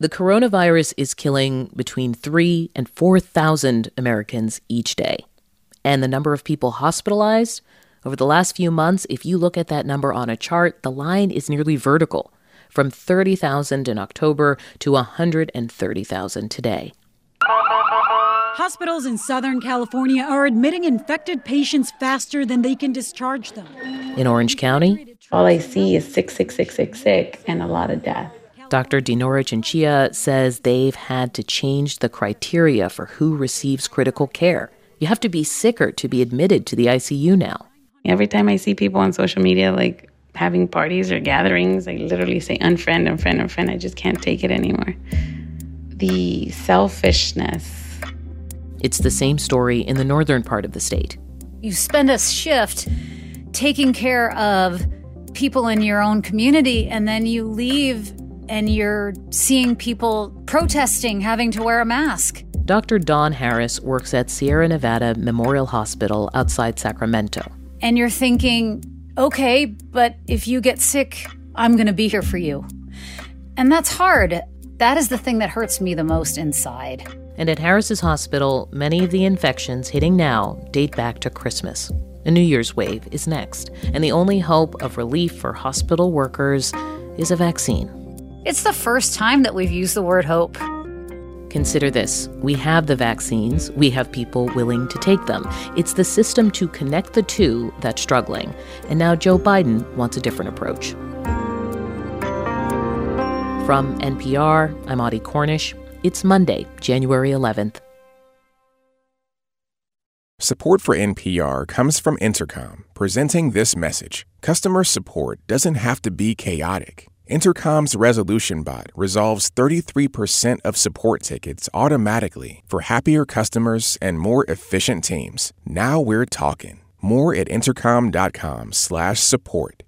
The coronavirus is killing between 3 and 4,000 Americans each day. And the number of people hospitalized over the last few months, if you look at that number on a chart, the line is nearly vertical from 30,000 in October to 130,000 today. Hospitals in Southern California are admitting infected patients faster than they can discharge them. In Orange County, all I see is sick, sick, sick, sick, sick, and a lot of death. Dr. Dinora Chinchilla says they've had to change the criteria for who receives critical care. You have to be sicker to be admitted to the ICU now. Every time I see people on social media like having parties or gatherings, I literally say unfriend, unfriend, unfriend. I just can't take it anymore. The selfishness. It's the same story in the northern part of the state. You spend a shift taking care of people in your own community, and then you leave and you're seeing people protesting having to wear a mask. Dr. Dawn Harris works at Sierra Nevada Memorial Hospital outside Sacramento. And you're thinking, okay, but if you get sick, I'm going to be here for you. And that's hard. That is the thing that hurts me the most inside. And at Harris's hospital, many of the infections hitting now date back to Christmas. A New Year's wave is next, and the only hope of relief for hospital workers is a vaccine. It's the first time that we've used the word hope. Consider this we have the vaccines, we have people willing to take them. It's the system to connect the two that's struggling. And now Joe Biden wants a different approach. From NPR, I'm Audie Cornish. It's Monday, January 11th. Support for NPR comes from Intercom, presenting this message. Customer support doesn't have to be chaotic. Intercom's resolution bot resolves 33% of support tickets automatically for happier customers and more efficient teams. Now we're talking. More at intercom.com/support.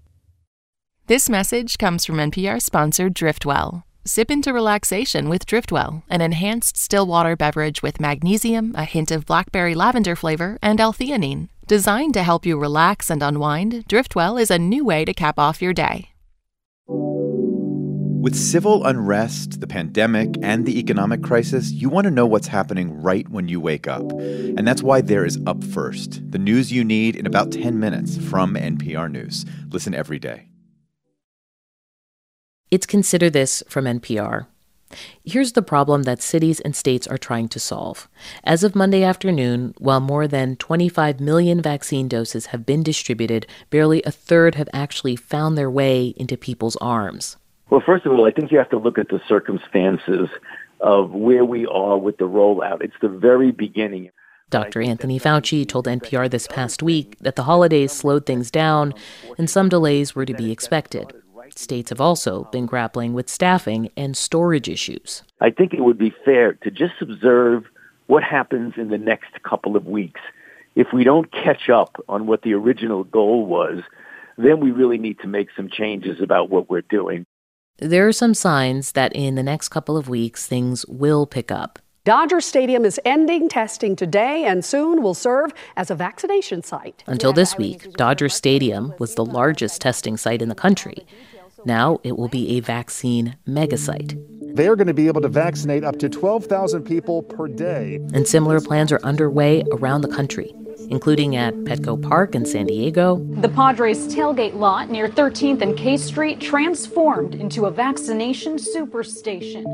This message comes from NPR sponsor Driftwell. Sip into relaxation with Driftwell, an enhanced still water beverage with magnesium, a hint of blackberry lavender flavor, and L-theanine. Designed to help you relax and unwind, Driftwell is a new way to cap off your day. With civil unrest, the pandemic, and the economic crisis, you want to know what's happening right when you wake up. And that's why there is Up First, the news you need in about 10 minutes from NPR News. Listen every day. It's Consider This from NPR. Here's the problem that cities and states are trying to solve. As of Monday afternoon, while more than 25 million vaccine doses have been distributed, barely a third have actually found their way into people's arms. Well, first of all, I think you have to look at the circumstances of where we are with the rollout. It's the very beginning. Dr. Anthony Fauci told NPR this past week that the holidays slowed things down and some delays were to be expected. States have also been grappling with staffing and storage issues. I think it would be fair to just observe what happens in the next couple of weeks. If we don't catch up on what the original goal was, then we really need to make some changes about what we're doing. There are some signs that in the next couple of weeks, things will pick up. Dodger Stadium is ending testing today and soon will serve as a vaccination site. Until this week, Dodger Stadium was the largest testing site in the country. Now it will be a vaccine megasite. They are going to be able to vaccinate up to 12,000 people per day. And similar plans are underway around the country including at Petco Park in San Diego. The Padres tailgate lot near 13th and K Street transformed into a vaccination superstation.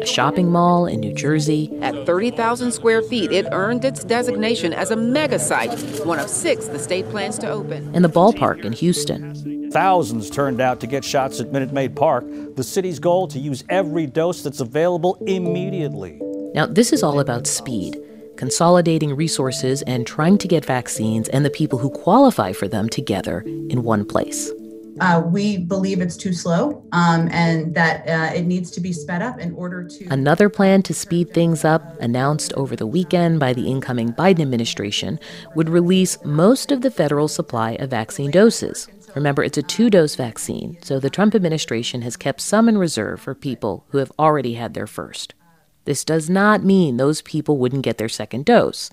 A shopping mall in New Jersey. At 30,000 square feet, it earned its designation as a mega site, one of six the state plans to open. And the ballpark in Houston. Thousands turned out to get shots at Minute Maid Park. The city's goal to use every dose that's available immediately. Now, this is all about speed consolidating resources and trying to get vaccines and the people who qualify for them together in one place. Uh, we believe it's too slow um, and that uh, it needs to be sped up in order to. Another plan to speed things up, announced over the weekend by the incoming Biden administration, would release most of the federal supply of vaccine doses. Remember, it's a two dose vaccine, so the Trump administration has kept some in reserve for people who have already had their first. This does not mean those people wouldn't get their second dose.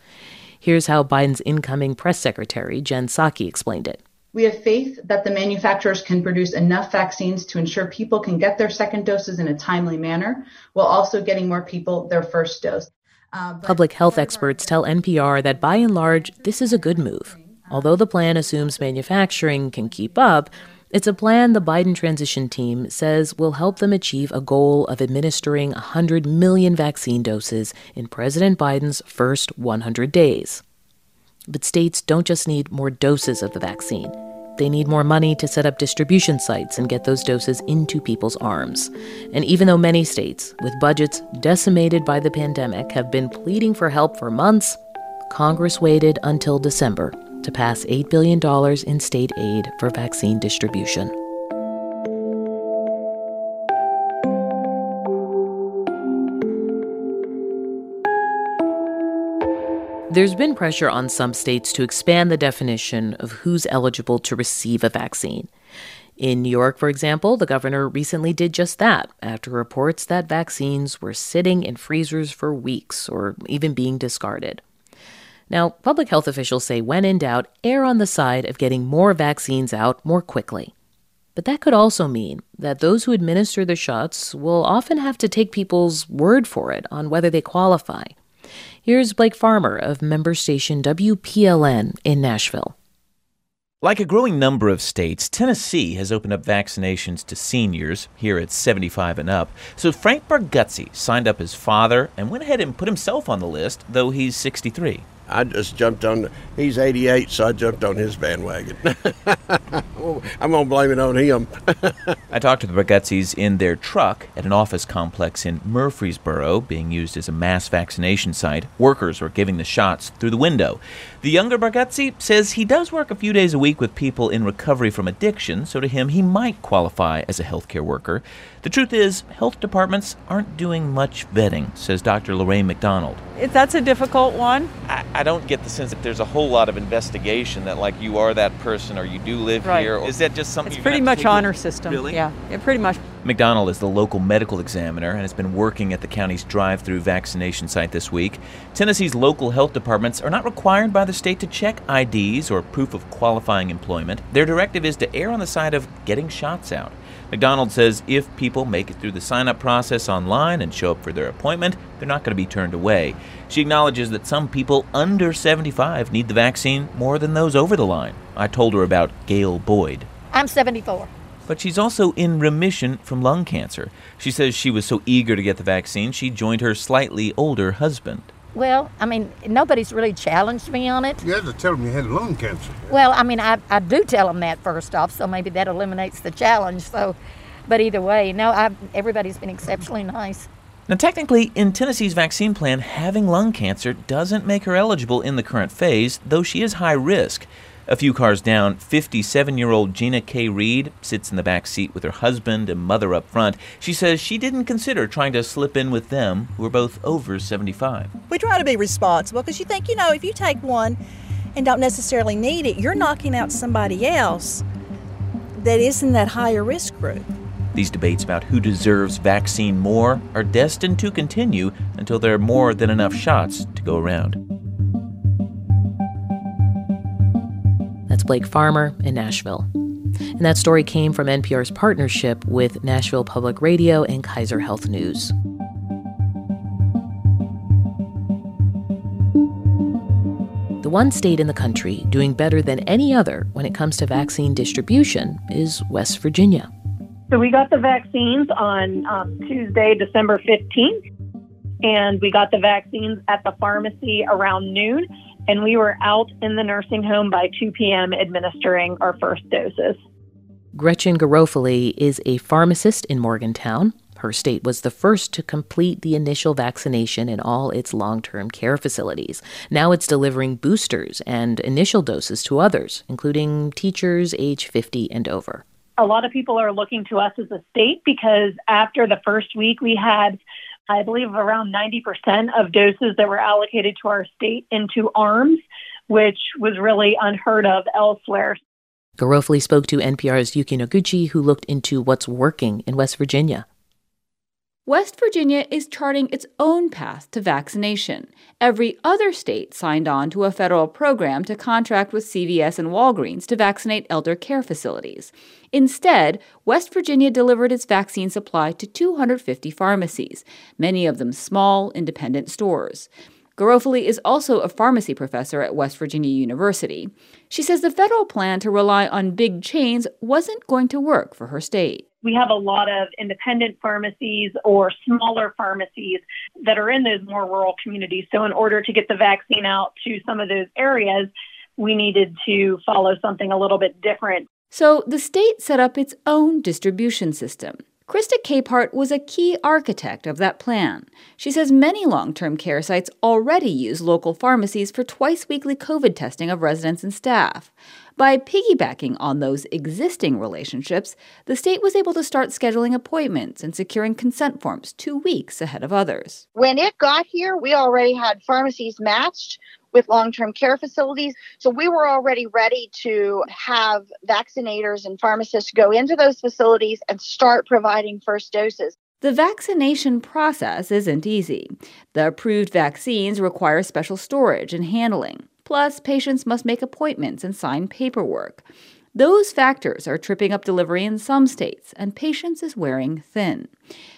Here's how Biden's incoming press secretary, Jen Psaki, explained it. We have faith that the manufacturers can produce enough vaccines to ensure people can get their second doses in a timely manner while also getting more people their first dose. Uh, Public health experts tell NPR that by and large, this is a good move. Although the plan assumes manufacturing can keep up, it's a plan the Biden transition team says will help them achieve a goal of administering 100 million vaccine doses in President Biden's first 100 days. But states don't just need more doses of the vaccine. They need more money to set up distribution sites and get those doses into people's arms. And even though many states, with budgets decimated by the pandemic, have been pleading for help for months, Congress waited until December to pass $8 billion in state aid for vaccine distribution. There's been pressure on some states to expand the definition of who's eligible to receive a vaccine. In New York, for example, the governor recently did just that after reports that vaccines were sitting in freezers for weeks or even being discarded. Now, public health officials say when in doubt, err on the side of getting more vaccines out more quickly. But that could also mean that those who administer the shots will often have to take people's word for it on whether they qualify. Here's Blake Farmer of member station WPLN in Nashville. Like a growing number of states, Tennessee has opened up vaccinations to seniors, here at 75 and up. So Frank Barguzzi signed up his father and went ahead and put himself on the list, though he's 63. I just jumped on. He's 88, so I jumped on his bandwagon. I'm gonna blame it on him. I talked to the Bargutzis in their truck at an office complex in Murfreesboro, being used as a mass vaccination site. Workers are giving the shots through the window. The younger Barguzzi says he does work a few days a week with people in recovery from addiction, so to him, he might qualify as a healthcare worker. The truth is, health departments aren't doing much vetting, says Dr. Lorraine McDonald. If That's a difficult one. I, I, don't get the sense that there's a whole lot of investigation that, like, you are that person or you do live right. Is that just something? It's pretty much honor system. Really? Yeah, yeah, pretty much. McDonald is the local medical examiner and has been working at the county's drive-through vaccination site this week. Tennessee's local health departments are not required by the state to check IDs or proof of qualifying employment. Their directive is to err on the side of getting shots out. McDonald says if people make it through the sign up process online and show up for their appointment, they're not going to be turned away. She acknowledges that some people under 75 need the vaccine more than those over the line. I told her about Gail Boyd. I'm 74. But she's also in remission from lung cancer. She says she was so eager to get the vaccine, she joined her slightly older husband. Well, I mean, nobody's really challenged me on it. You had to tell them you had lung cancer. Well, I mean, I, I do tell them that first off, so maybe that eliminates the challenge. So, but either way, no, I, everybody's been exceptionally nice. Now, technically, in Tennessee's vaccine plan, having lung cancer doesn't make her eligible in the current phase, though she is high risk. A few cars down, 57 year old Gina K. Reed sits in the back seat with her husband and mother up front. She says she didn't consider trying to slip in with them, who are both over 75. We try to be responsible because you think, you know, if you take one and don't necessarily need it, you're knocking out somebody else that isn't that higher risk group. These debates about who deserves vaccine more are destined to continue until there are more than enough shots to go around. Blake Farmer in Nashville. And that story came from NPR's partnership with Nashville Public Radio and Kaiser Health News. The one state in the country doing better than any other when it comes to vaccine distribution is West Virginia. So we got the vaccines on um, Tuesday, December 15th, and we got the vaccines at the pharmacy around noon and we were out in the nursing home by 2 p.m. administering our first doses. Gretchen Garofoli is a pharmacist in Morgantown. Her state was the first to complete the initial vaccination in all its long term care facilities. Now it's delivering boosters and initial doses to others, including teachers age 50 and over. A lot of people are looking to us as a state because after the first week, we had I believe around 90% of doses that were allocated to our state into arms, which was really unheard of elsewhere. Garofoli spoke to NPR's Yuki Noguchi, who looked into what's working in West Virginia. West Virginia is charting its own path to vaccination. Every other state signed on to a federal program to contract with CVS and Walgreens to vaccinate elder care facilities. Instead, West Virginia delivered its vaccine supply to 250 pharmacies, many of them small, independent stores. Garofoli is also a pharmacy professor at West Virginia University. She says the federal plan to rely on big chains wasn't going to work for her state. We have a lot of independent pharmacies or smaller pharmacies that are in those more rural communities. So, in order to get the vaccine out to some of those areas, we needed to follow something a little bit different. So, the state set up its own distribution system. Krista Capehart was a key architect of that plan. She says many long term care sites already use local pharmacies for twice weekly COVID testing of residents and staff. By piggybacking on those existing relationships, the state was able to start scheduling appointments and securing consent forms two weeks ahead of others. When it got here, we already had pharmacies matched with long term care facilities. So we were already ready to have vaccinators and pharmacists go into those facilities and start providing first doses. The vaccination process isn't easy. The approved vaccines require special storage and handling. Plus, patients must make appointments and sign paperwork. Those factors are tripping up delivery in some states, and patience is wearing thin.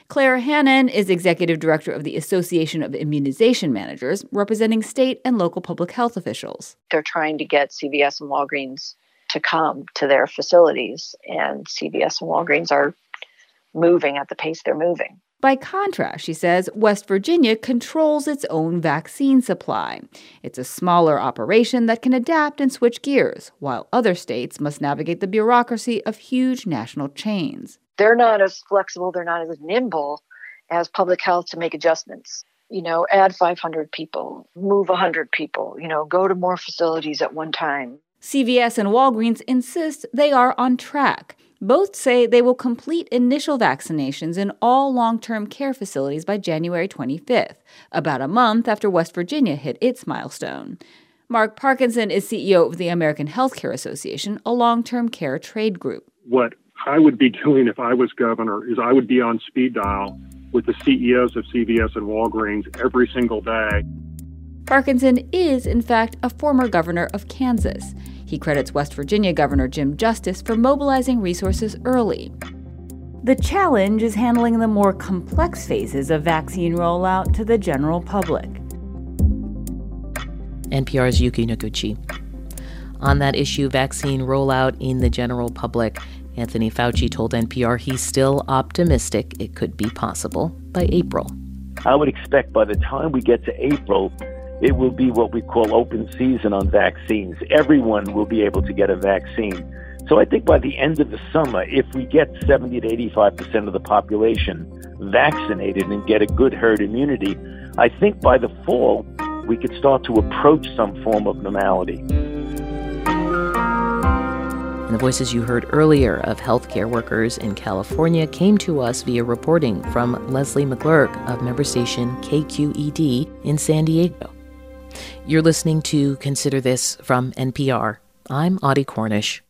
Claire Hannan is executive director of the Association of Immunization Managers, representing state and local public health officials. They're trying to get CVS and Walgreens to come to their facilities, and CVS and Walgreens are moving at the pace they're moving. By contrast, she says, West Virginia controls its own vaccine supply. It's a smaller operation that can adapt and switch gears, while other states must navigate the bureaucracy of huge national chains they're not as flexible, they're not as nimble as public health to make adjustments. You know, add 500 people, move 100 people, you know, go to more facilities at one time. CVS and Walgreens insist they are on track. Both say they will complete initial vaccinations in all long term care facilities by January 25th, about a month after West Virginia hit its milestone. Mark Parkinson is CEO of the American Healthcare Association, a long term care trade group. What I would be doing if I was governor is I would be on speed dial with the CEOs of CVS and Walgreens every single day. Parkinson is, in fact, a former governor of Kansas. He credits West Virginia Governor Jim Justice for mobilizing resources early. The challenge is handling the more complex phases of vaccine rollout to the general public. NPR's Yuki Noguchi. On that issue, vaccine rollout in the general public, Anthony Fauci told NPR he's still optimistic it could be possible by April. I would expect by the time we get to April, it will be what we call open season on vaccines. Everyone will be able to get a vaccine. So I think by the end of the summer, if we get 70 to 85% of the population vaccinated and get a good herd immunity, I think by the fall, we could start to approach some form of normality. And the voices you heard earlier of healthcare workers in California came to us via reporting from Leslie McClurg of member station KQED in San Diego. You're listening to Consider This from NPR. I'm Audie Cornish.